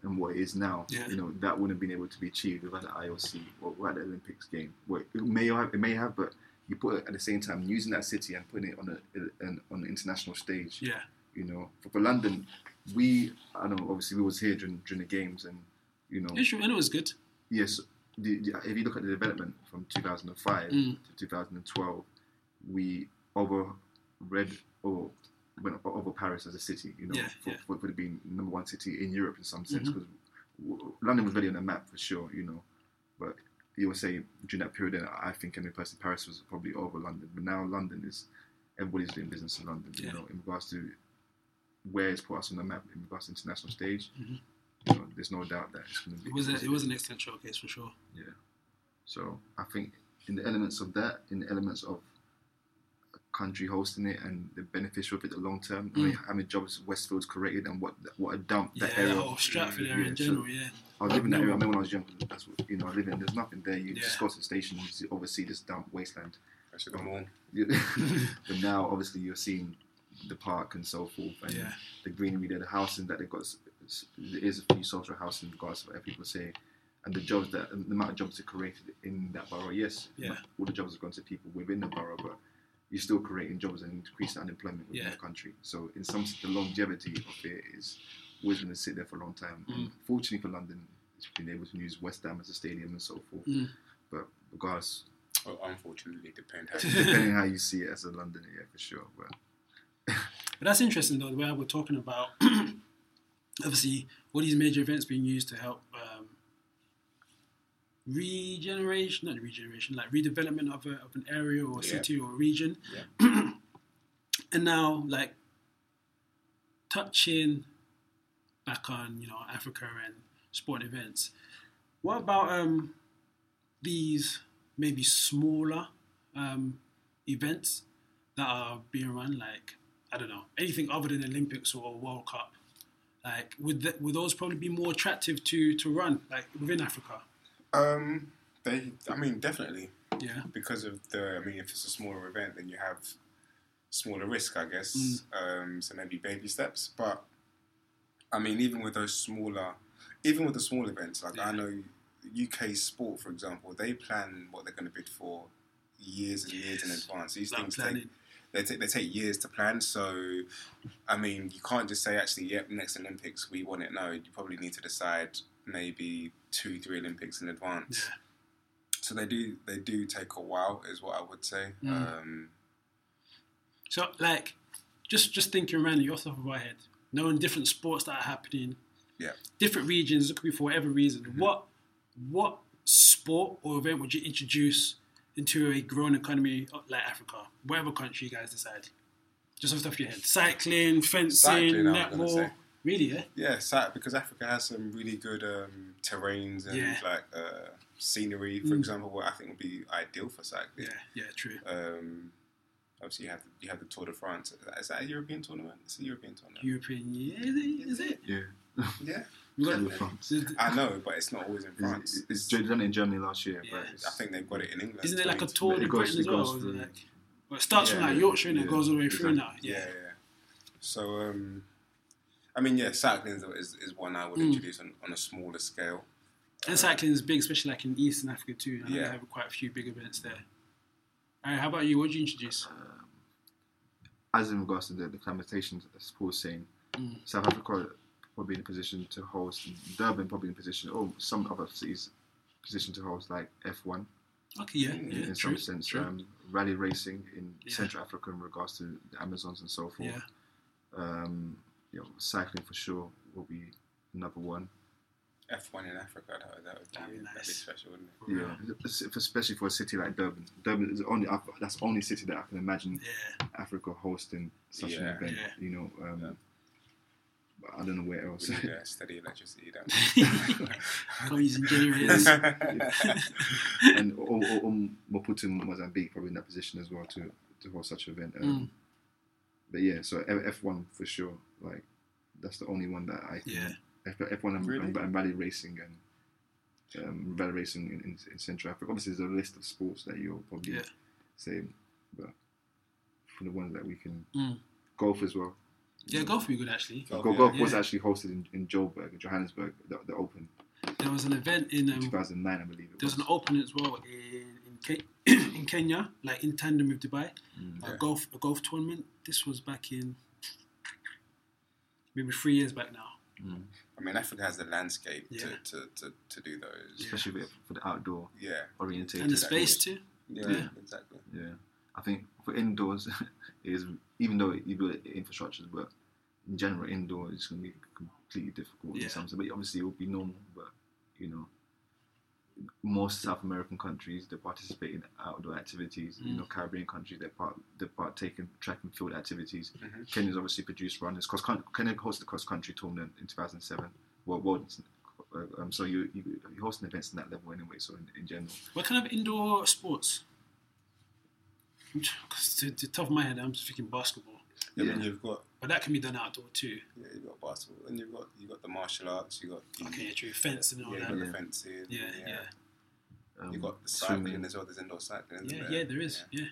and what it is now, Yeah. you know, that wouldn't have been able to be achieved without the IOC or without the Olympics game. Well, it may have, it may have, but you put it at the same time using that city and putting it on a an, on the international stage. yeah, You know, for, for London, we, I know, obviously we was here during during the games, and you know, yeah, sure, and it was good. yes, the, if you look at the development from 2005 Mm. to 2012, we overread or went over Paris as a city, you know, Yeah, for, yeah. Mm-hmm. for, for being number one city in Europe in some sense, because London was really on the map for sure, you know, but you would say during that period, then I think, mean, personally, Paris was probably over London, but now London is, everybody's doing business in London, Yeah. you know, in regards to where it's put us on the map, in regards to international stage, Mhm. You know, there's no doubt that it's going to be. It was a, it was an excellent showcase for sure. Yeah. So I think in the elements of that, in the elements of a country hosting it and the beneficial of it the long term. I mean, how many jobs Westfield's created and what what a dump Mm. Yeah, that the area. whole Stratford area Yeah, in so- general, yeah. I was living in that area. I remember when I was young. That's what, you know, I live in. There's nothing there. You just Yeah. go to the station. You see, oversee this dump wasteland. Actually, the mall. You- but now, obviously, you're seeing the park and so forth, and Yeah. the greenery there, the housing that they've got. S- s- There is a few social housing, regardless of what people say, and the jobs that the amount of jobs that are created in that borough. Yes, Yeah. all the jobs have gone to people within the borough, but you're still creating jobs and increasing unemployment within Yeah. the country. So, in some sense, the longevity of it is always going to sit there for a long time. Mm. And fortunately for London, it's been able to use West Ham as a stadium and so forth. Mm. But regardless, Well, unfortunately, depend how depending how you see it as a Londoner, yeah, for sure. But But that's interesting though, the way we're talking about obviously all these major events being used to help um, regeneration, not regeneration, like redevelopment of, a, of an area or a Yeah. city or a region. Yeah. and now, like, touching back on, you know, Africa and sport events, what about um, these maybe smaller um, events that are being run, like, I don't know, anything other than Olympics or World Cup? Like, would, th- would those probably be more attractive to, to run, like, within Africa? Um, they, I mean, definitely Yeah. because of the. I mean, if it's a smaller event, then you have smaller risk, I guess. Mm. Um, so maybe baby steps, but I mean, even with those smaller, even with the small events, like I know UK Sport, for example, they plan what they're going to bid for years and years in advance. These Like things planning. take they take they take years to plan. So, I mean, you can't just say actually, yep, next Olympics we want it. No, you probably need to decide maybe two, three Olympics in advance. Yeah. So they do they do take a while, is what I would say. Mm. Um, So, like, just just thinking around off the top of my head, knowing different sports that are happening, Yeah. different regions, it could be for whatever reason. Mm-hmm. What what sport or event would you introduce into a growing economy like Africa, whatever country you guys decide? Just off the top of your head, cycling, fencing, Cycling, I was gonna netball. Really, yeah. yeah, because Africa has some really good um, terrains and Yeah. like uh, scenery, for Mm. example, what I think would be ideal for cycling. Yeah, yeah, true. Um, obviously, you have the, you have the Tour de France. Is that a European tournament? It's a European tournament. European, yeah, is it? yeah, yeah, We got- Tour de France. I know, but it's not always in France. It's, it's done in Germany last year, Yeah. but I think they've got it in England. Isn't it like a tour it in goes- Britain it as well? goes or through- like, well, it starts from Yeah, like Yorkshire and it goes all the way through now. Yeah, Yeah. yeah. So, um, I mean, yeah, cycling is, is, is one I would Mm. introduce on, on a smaller scale. And cycling is big, especially like in Eastern Africa too. I Yeah. they have quite a few big events there. All right, how about you? What would you introduce? as in regards to the, the acclimatization, as Paul was saying, Mm. South Africa probably in a position to host, Durban probably in a position, or some other cities position to host like F1 Okay, yeah, Mm, yeah, in true, some sense, true. um, rally racing in Yeah. Central Africa in regards to the Amazons and so forth. yeah, Um, you know, cycling for sure will be another one. F1 in Africa, that, that would be, That'd be that'd be special, wouldn't it? for. Yeah, especially for a city like Durban. Durban is the only that's the only city that I can imagine yeah, Africa hosting such an event. Yeah. You know, um, Yeah. But I don't know where else. We need uh, steady electricity. Don't Come using generators. we? and or, or, or Maputo, Mozambique, probably in that position as well to to host such an event. Um, Mm. But yeah, so F one for sure. Like that's the only one that I can. Yeah. F one and, Really? and, and rally racing and um, rally racing in, in, in Central Africa. Obviously, there's a list of sports that you'll probably Yeah. say, but for the ones that we can Mm. golf as well. Yeah, golf would be good actually. Golf, Go- yeah. golf was Yeah. actually hosted in, in Joburg, Johannesburg, the, the Open, There was an event in in um, 2009, I believe. It there was was. an open as well in in, Ke- in Kenya, like in tandem with Dubai. Mm. A Yeah. golf a golf tournament. This was back in maybe three years back now. Mm. I mean, Africa has the landscape Yeah. to, to, to, to do those. Especially for, for the outdoor Yeah, orientated. And the space too. yeah, Yeah. exactly. Yeah, I think for indoors is even though you build infrastructures, but in general indoors it's going to be completely difficult Yeah. in some sense. But obviously it will be normal. But you know, most South American countries they participate in outdoor activities. You Mm. know, Caribbean countries they part they partake in track and field activities. Mhm. Kenya's obviously produced runners. Cross Kenya hosted the cross country tournament in 2007. Well, well uh, um, so you, you you're hosting events in that level anyway. So in, in general. What kind of indoor sports? Because to, to the top of my head, I'm just thinking basketball. Yeah, Yeah. then you've got But that can be done outdoor too. yeah, you've got basketball, and you've got you got the martial arts, you got the, Okay, yeah, true. Fence and all yeah, that. you've got Yeah. the fencing, Yeah, yeah, Um, You've got the cycling swimming. as well. There's indoor cycling. Yeah, there? yeah. There is. Yeah,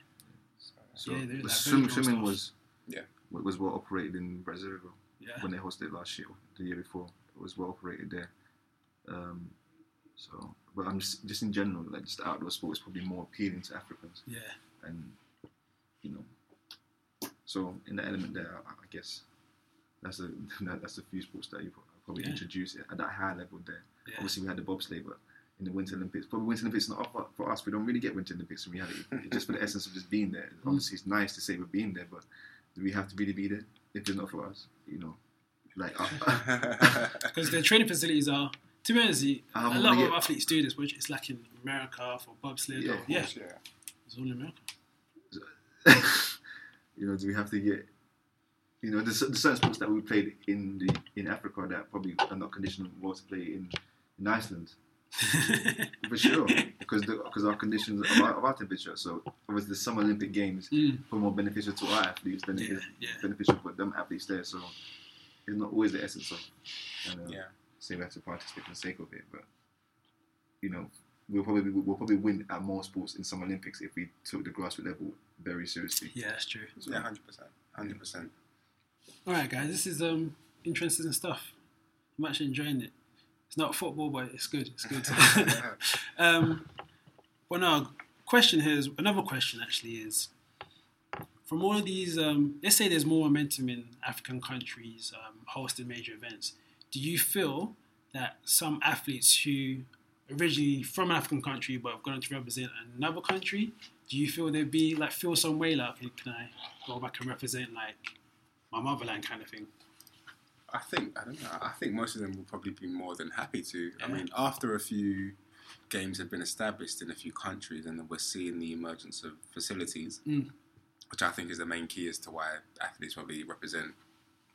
So Yeah, there is, the like, swim, swimming stuff. was Yeah. was well operated in Brazil yeah. when they hosted last year, the year before. It was well operated there. Um, so, but I'm just just in general, like just outdoor sport is probably more appealing to Africans, yeah. and you know, so in the element there, I, I guess that's a that's a few sports that you probably Yeah. introduce at that high level there. Yeah. Obviously, we had the bobsleigh, but in the Winter Olympics, probably Winter Olympics not for, for us. We don't really get Winter Olympics in reality. It's just for the essence of just being there. Mm. Obviously, it's nice to say we're being there, but do we have to really be there if it's not for us? You know, like uh, Because the training facilities are, to be honest, I a haven't lot of get- athletes do this, which is like in America for bobsled. Yeah, or- of yeah, yeah. it's all in America. you know, do we have to get? You know, there's, there's certain sports that we played in the in Africa that probably are not conditioned well to play in, in Iceland. For sure, because the, because our conditions of our, of our temperature. So obviously the Summer Olympic Games Mm. are more beneficial to our athletes than it Yeah, is yeah. beneficial for them athletes there. So it's not always the essence of you know, yeah. say we have to participate for the sake of it, but you know we'll probably we'll probably win at more sports in Summer Olympics if we took the grassroots level very seriously. yeah, that's true. Yeah, hundred percent, hundred percent. All right, guys, this is um interesting stuff. I'm actually enjoying it. It's not football, but it's good. It's good. um, well, now, question here is another question. Actually, is from all of these. Um, let's say there's more momentum in African countries um, hosting major events. Do you feel that some athletes who originally from an African country but have gone to represent another country, do you feel they'd be like feel some way like, okay, can I go back and represent like my motherland kind of thing? I think I don't know. I think most of them will probably be more than happy to. I mean, after a few games have been established in a few countries, and we're seeing the emergence of facilities, Mm. which I think is the main key as to why athletes probably represent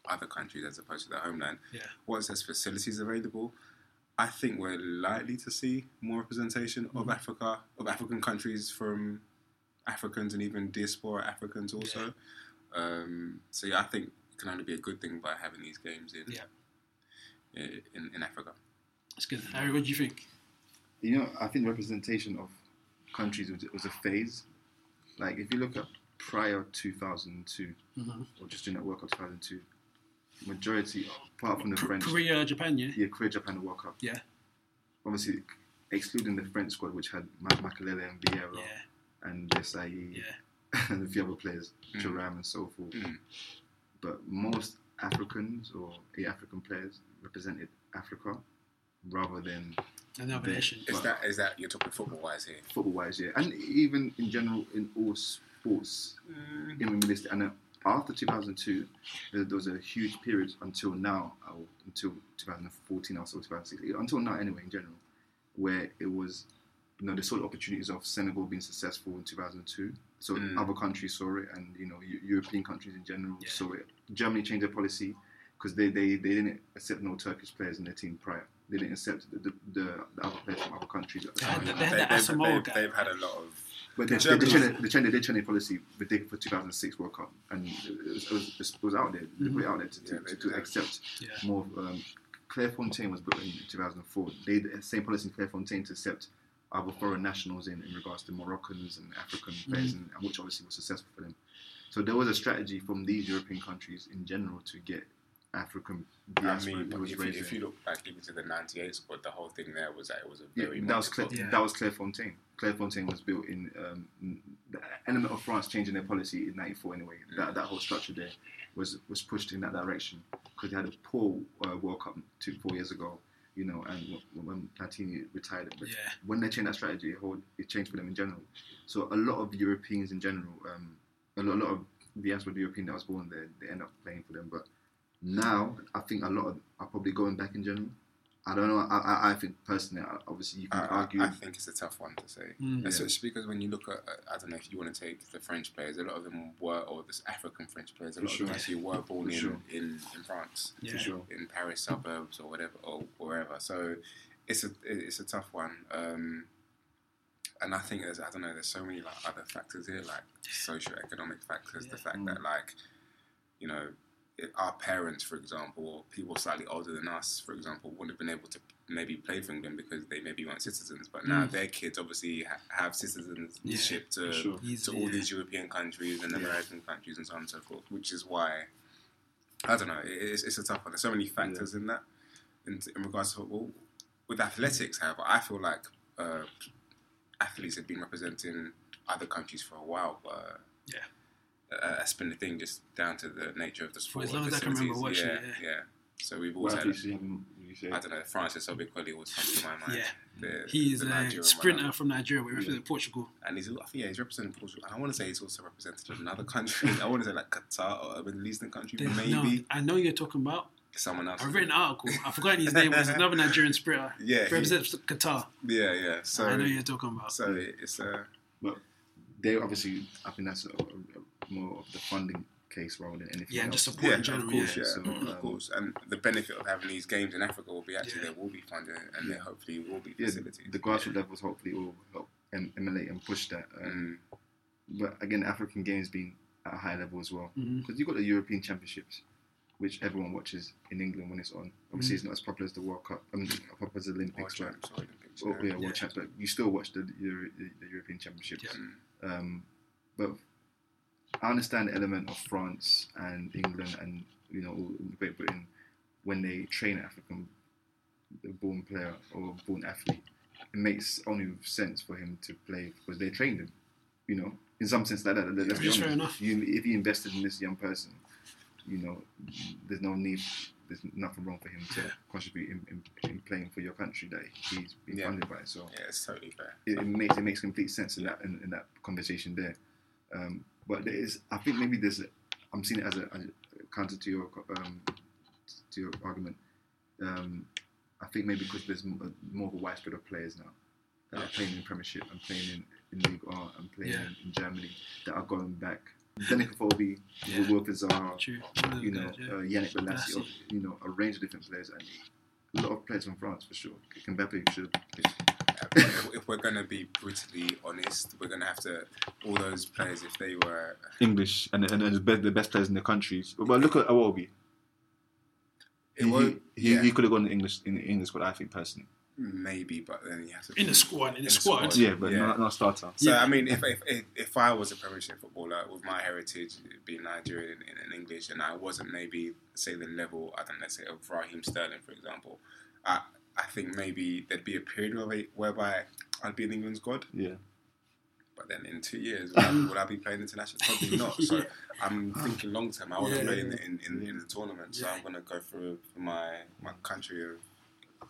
other countries as opposed to their homeland. Yeah. Once there's facilities available, I think we're likely to see more representation of Mhm. Africa, of African countries from Africans and even diaspora Africans also. Um, so yeah, I think it can only be a good thing by having these games in Yeah. in, in Africa. That's good. Harry, what do you think? You know, I think representation of countries was, was a phase. Like if you look at prior 2002 Mhm. or just during that World Cup 2002, majority apart from the French, Korea, Japan, yeah. yeah, Korea, Japan, the World Cup. Yeah. Obviously, excluding the French squad, which had Ma- Makelele and Vieira Yeah, and Desailly yeah, and a few other players, Mm. Thuram and so forth. Mm. But most Africans or yeah, African players represented Africa rather than another nation. Is Well- that is that you're talking football wise here? football wise, yeah, and even in general in all sports, in realistic. And uh, after 2002, there, there was a huge period until now, or until 2014 or so 2016, until now anyway, in general, where it was, you know, the sort of opportunities of Senegal being successful in 2002. So Mm. other countries saw it, and you know, European countries in general Yeah. saw it. Germany changed their policy because they, they, they didn't accept no Turkish players in their team prior. They didn't accept the, the, the, the other players from other countries. at the they, they, they've, they've, they've, they've had a lot of But they, they, Germany- they, changed, they, changed, they changed their policy ridiculous for 2006 World Cup, and it was, it was, it was out there. They put it out there to, to, Yeah, they to, to accept Yeah, more. Um, Clairefontaine was built in 2004. They had the same policy in Clairefontaine to accept other foreign nationals in, in regards to Moroccans and African players, and, and which obviously was successful for them. So there was a strategy from these European countries in general to get African I diaspora mean, was if you, if you look back even to the '98 squad, the whole thing there was that it was a Yeah, that was much Claire, Yeah. that was Clairefontaine. Clairefontaine was built in um, the element of France changing their policy in '94 anyway. That that whole structure there was was pushed in that direction because they had a poor uh, World Cup two four years ago. You know, and w- when Platini retired, but yeah, when they changed that strategy, it, whole, it changed for them in general. So a lot of Europeans in general, um, a, lot, a lot of diaspora European that was born there, they end up playing for them. But now, I think a lot of are probably going back in general. I don't know. I, I, I think personally, obviously, you can I, argue. I, I think it's a tough one to say, Mm. especially because when you look at, uh, I don't know if you want to take the French players, a lot of them were, or this African French players, a For lot of them sure. actually were born in, sure. in, in France, yeah. for sure. in Paris suburbs or whatever, or wherever. So it's a it's a tough one. Um, and I think there's I don't know there's so many like other factors here like socio-economic factors the fact Mm. that like you know if our parents for example or people slightly older than us for example wouldn't have been able to maybe play for England because they maybe weren't citizens but now Mm. their kids obviously ha- have citizenship to sure. To all yeah. these European countries and Yeah. American countries and so on and so forth which is why I don't know it's, it's a tough one there's so many factors in that in, in regards to football with athletics however I feel like uh, athletes have been representing other countries for a while, but Yeah. Uh, that's been the thing, just down to the nature of the sport. as long as I can remember watching yeah, it, yeah. So we've What always had. Have you seen, you I don't know, Francis Obikwelu always comes to my mind. Yeah. The, He is a Nigerian sprinter one. from Nigeria. We represent Portugal. And he's, I think, yeah, he's representing Portugal. I want to say he's also represented another country. I want to say like Qatar or a Middle Eastern country, There's- maybe No, I know you're talking about. someone else. I've written an article. I've forgotten his name. It was another Nigerian sprinter. Yeah, he- Represents Qatar. Yeah, yeah. So, I know you're talking about. so it's uh, but they obviously, I think that's a, a, a more of the funding case rather than anything Yeah, else. just support yeah, in general. of course, yeah. yeah, So, of um, course. And the benefit of having these games in Africa will be actually Yeah. there will be funding and Yeah. there hopefully will be Yeah, facilities. the grassroots levels hopefully will help em- emulate and push that. Um, Mm, But again, African games being at a high level as well. Because you've got the European Championships, which everyone watches in England when it's on. Obviously, Mm. it's not as popular as the World Cup, I mean, as popular as the World Olympics, right? Champs, Olympics, Or, yeah. yeah, World Yeah. Champs, but you still watch the, the, the European Championships. Yeah. Mm, Um, but I understand the element of France and England and you know Great Britain when they train an African born player or born athlete. It makes only sense for him to play because they trained him. You know, in some sense like that. Let's be honest. fair enough. You, if you invested in this young person, you know, there's no need. There's nothing wrong for him to Yeah. contribute in, in, in playing for your country that he's been Yeah. funded by. So yeah, it's totally fair. it, it makes it makes complete sense in that in, in that conversation there. Um, but there is, I think maybe there's, a, I'm seeing it as a, a counter to your um, to your argument. Um, I think maybe because there's more of a widespread of players now that are playing in Premiership and playing in, in League R and playing Yeah. in, in Germany that are going back. Danica Folby, Yeah. Pizarro, True. you know, Yeah. uh, Yannick of- you know, a range of different players and a lot of players from France for sure. Mbappe should Uh, if, if we're going to be brutally honest, we're going to have to, all those players, if they were, English and, and, and the, best, the best players in the countries. But look at Iwobi. it He, won't, he, he, yeah, he could have gone in English in the English squad, I think personally. maybe, but then you have to. In the squad, in the squad. Yeah, but not, not starter. So Yeah. I mean, if, if if if I was a Premiership footballer with my heritage being Nigerian and, and English, and I wasn't maybe say the level I don't know, say of Raheem Sterling, for example, I I think maybe there'd be a period where whereby I'd be in England's squad. Yeah. But then in two years, would I, would I be playing international? Probably not. So Yeah. I'm thinking long term. I want to Yeah. play in the, in, in, in the tournament, so Yeah. I'm going to go for, for my my country of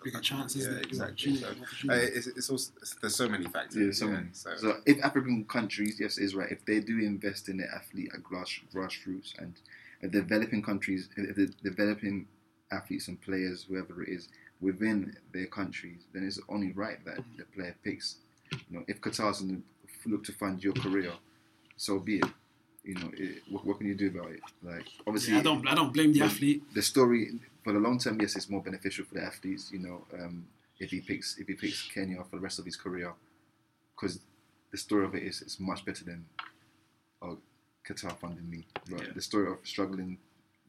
Bigger chances. Yeah, exactly. So. Uh, it's, it's also it's, there's so many factors. Yeah, so, many. so, so if African countries, yes, is right. If they do invest in their athlete at grass, grassroots and if developing countries, if they're developing athletes and players, whoever it is, within their countries, then it's only right that the player picks. You know, if Qatar's going to look to fund your career, so be it. You know, it, what, what can you do about it? Like, obviously, Yeah, I don't. I don't blame the athlete. the story for the long term, yes, it's more beneficial for the athletes. You know, um, if he picks if he picks Kenya for the rest of his career, because the story of it is it's much better than oh, Qatar funding me. But Yeah. the story of struggling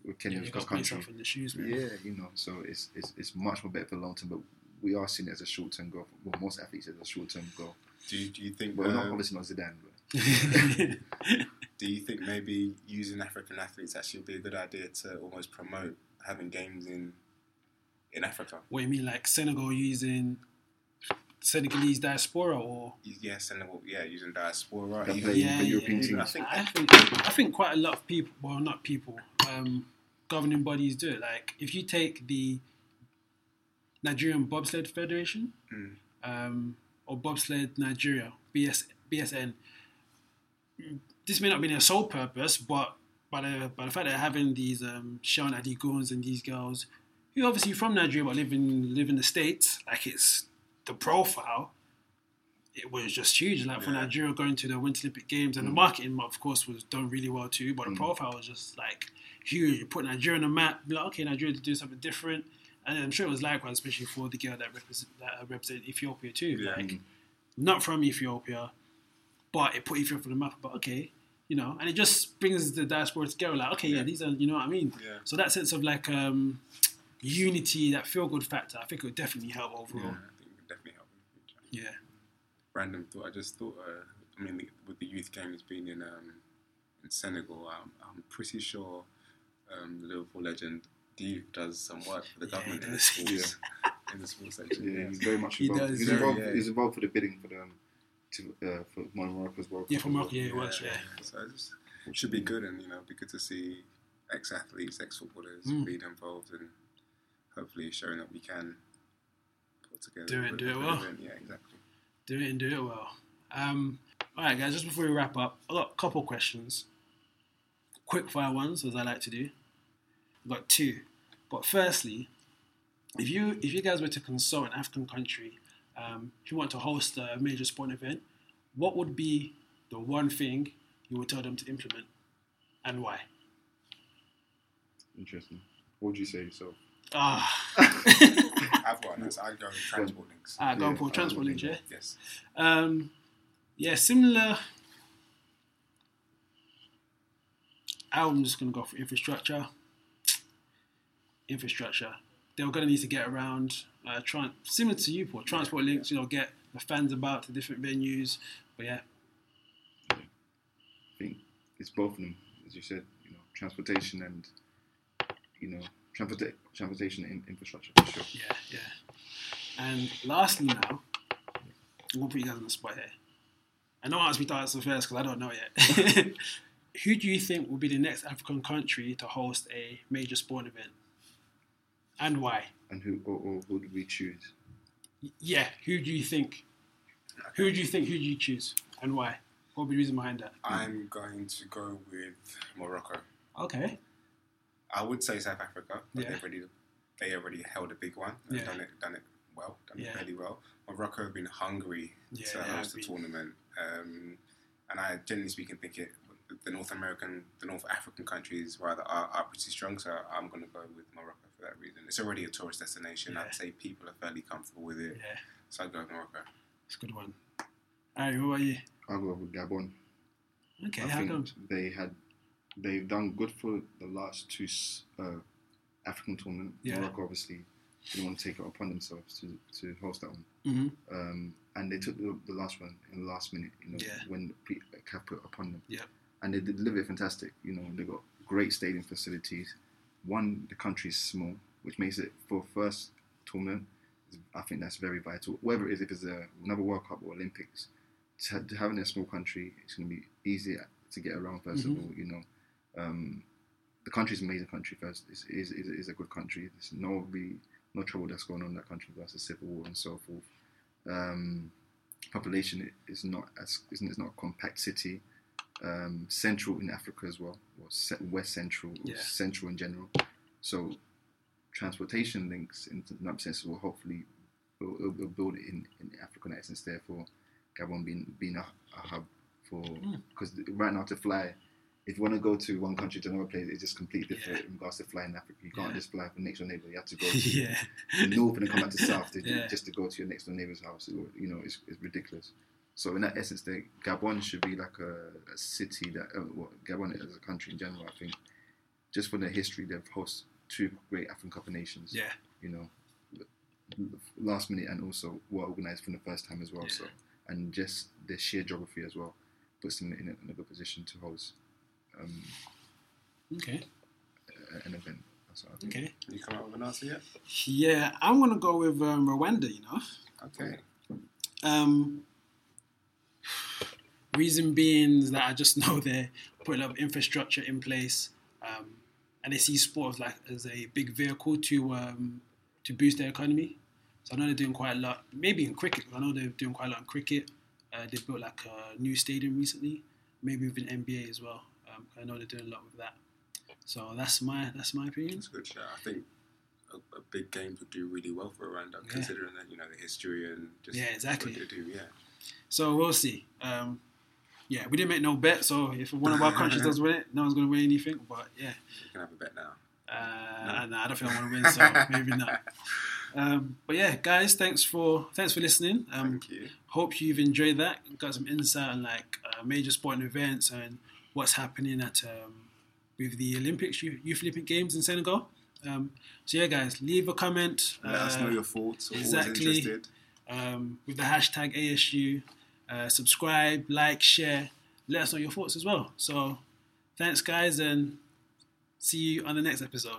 with Kenya Yeah, you cross got to country, in the shoes, man. yeah, you know, so it's, it's it's much more better for long term. But we are seeing it as a short term goal. Well, most athletes as a short term goal. do you, do you think? Well, not um, obviously not Zidane, but do you think maybe using African athletes actually would be a good idea to almost promote having games in in Africa? what do you mean, like Senegal using Senegalese diaspora, or Yeah, Senegal. Yeah, using diaspora. That even- play Yeah, yeah, European yeah. teams. I think I think I think quite a lot of people, well, not people, um, governing bodies do it. Like if you take the Nigerian Bobsled Federation Mm. um, or Bobsled Nigeria (BS, BSN, this may not be their sole purpose, but by the by the fact that they're having these um, Seun Adiguns and these girls who obviously from Nigeria but live in live in the states, like it's the profile it was just huge. Like for Yeah. Nigeria going to the Winter Olympic Games, and the Mm. marketing, of course, was done really well too. But the Mm. profile was just like huge. You put Nigeria on the map, like, okay, Nigeria to do something different. And I'm sure it was likewise, especially for the girl that represent that represented Ethiopia too. Yeah. Like not from Ethiopia, but it put Ethiopia on the map. But okay, you know, and it just brings the diaspora together. Like, okay, yeah, Yeah. these are, you know what I mean. Yeah. So that sense of like um, unity, that feel good factor, I think it would definitely help overall. Yeah. I think it would definitely help in the future. Yeah, Random thought. I just thought. Uh, I mean, with the youth games being in um, in Senegal, I'm, I'm pretty sure um, the Liverpool legend Diouf does some work for the Yeah, government in the does. schools. in the school section. Yeah, Yeah, he's very much involved. He involved. does, he's, yeah. involved Yeah. he's involved for the bidding for the um, to uh, for Morocco's World yeah, for as well. Morocco, yeah, it was, yeah. So it should be good, and you know, be good to see ex athletes, ex footballers Mm. being involved, and hopefully showing that we can put together. Do it, a good- do it well. event. Yeah, exactly. Do it and do it well. Um, all right, guys. Just before we wrap up, I got a couple questions, quick fire ones, as I like to do. I've got two, but firstly, if you if you guys were to consult an African country, um, if you want to host a major sport event, what would be the one thing you would tell them to implement, and why? Interesting. What would you say yourself? Ah, I've got this. I'd go with transport links. ah, going Yeah, for transport links, yeah. Yes. Um, yeah, similar. I'm just gonna go for infrastructure. Infrastructure. They're gonna need to get around. Uh, tran- similar to you, Paul. Transport links. You know, get the fans about to different venues. But yeah, I think it's both of them, as you said. You know, transportation and you know transporta- transportation and infrastructure for sure. yeah, yeah. And lastly, now I'm gonna put you guys on the spot here. I know ask me to answer first because I don't know yet. Who do you think will be the next African country to host a major sport event, and why? And who or, or who do we choose? Yeah, who do you think? Who do you think? Who do you choose, and why? What would be the reason behind that? I'm going to go with Morocco. Okay. I would say South Africa, but Yeah. they've already they already held a big one. They've Yeah. done it done it well, done Yeah. it really well. Morocco have been hungry Yeah, to host the tournament, um, and I generally speaking think it the North American, the North African countries rather are, are pretty strong. So I'm going to go with Morocco for that reason. It's already a tourist destination. Yeah. I'd say people are fairly comfortable with it, Yeah, so I'd go with Morocco. it's a good one. Alright, what about you? I'll go with Gabon. Okay, I how think comes? they had they've done good for the last two uh, African tournament. Yeah. Morocco obviously didn't want to take it upon themselves to, to host that one, hmm um, and they took the, the last one in the last minute. You know Yeah. when pre- CAF put upon them. Yeah. and they did deliver it fantastic. You know they got great stadium facilities. One, the country is small, which makes it for first tournament. I think that's very vital. Whether it is, if it's a, another World Cup or Olympics, to, to having a small country, it's going to be easier to get around. 1st Mhm. of all, you know, um, the country's an amazing country. First, it's, is is is a good country. There's no really no trouble that's going on in that country. That's a civil war and so forth. Um, population is not as isn't it's not a compact city. Um, central in Africa as well, or West Central, or Yeah. Central in general. So transportation links in that sense will hopefully will, will, will build it in, in Africa in essence. Therefore, Gabon being being a, a hub for Mm. because right now to fly, if you want to go to one country to another place, it's just completely different Yeah. in regards to flying in Africa. You can't Yeah. just fly from next door neighbor. You have to go to yeah. the north and then come back to south to, just to go to your next door neighbor's house. It, you know, it's, it's ridiculous. So in that essence, the Gabon should be like a, a city that, uh, well, Gabon as a country in general, I think, just for their history, they've hosted two great African Cup of Nations. Yeah. You know, last minute and also were organised for the first time as well. Yeah. So and just the sheer geography as well puts them in a, in a good position to host um, Okay. a- an event. That's what I think. Okay. Can you come up with an answer yet? Yeah, I'm gonna go with um, Rwanda. You know. Okay. Um, reason being is that I just know they're putting a lot of infrastructure in place, um, and they see sport as like as a big vehicle to um, to boost their economy. So I know they're doing quite a lot. Maybe in cricket, I know they're doing quite a lot in cricket. Uh, they built like a new stadium recently, maybe an NBA as well. Um, I know they're doing a lot with that. So that's my that's my opinion. It's good. Yeah, I think a, a big game would do really well for Rwanda, Yeah. considering that you know the history and just Yeah, exactly. what they do. Yeah. So we'll see. Um, yeah, we didn't make no bet, so if one of our countries does win it, no one's going to win anything. But yeah, We can have a bet now. Uh, no. I don't think I want to win, so maybe not. Um, but yeah, guys, thanks for thanks for listening. Um, Thank you. hope you've enjoyed that. Got some insight on like uh, major sporting events and what's happening at um, with the Olympics, Youth Olympic Games in Senegal. Um, so yeah, guys, leave a comment. Let us know uh, your thoughts. Exactly. um, with the hashtag ASU. Uh, subscribe, like, share. Let us know your thoughts as well. So, thanks, guys, and see you on the next episode.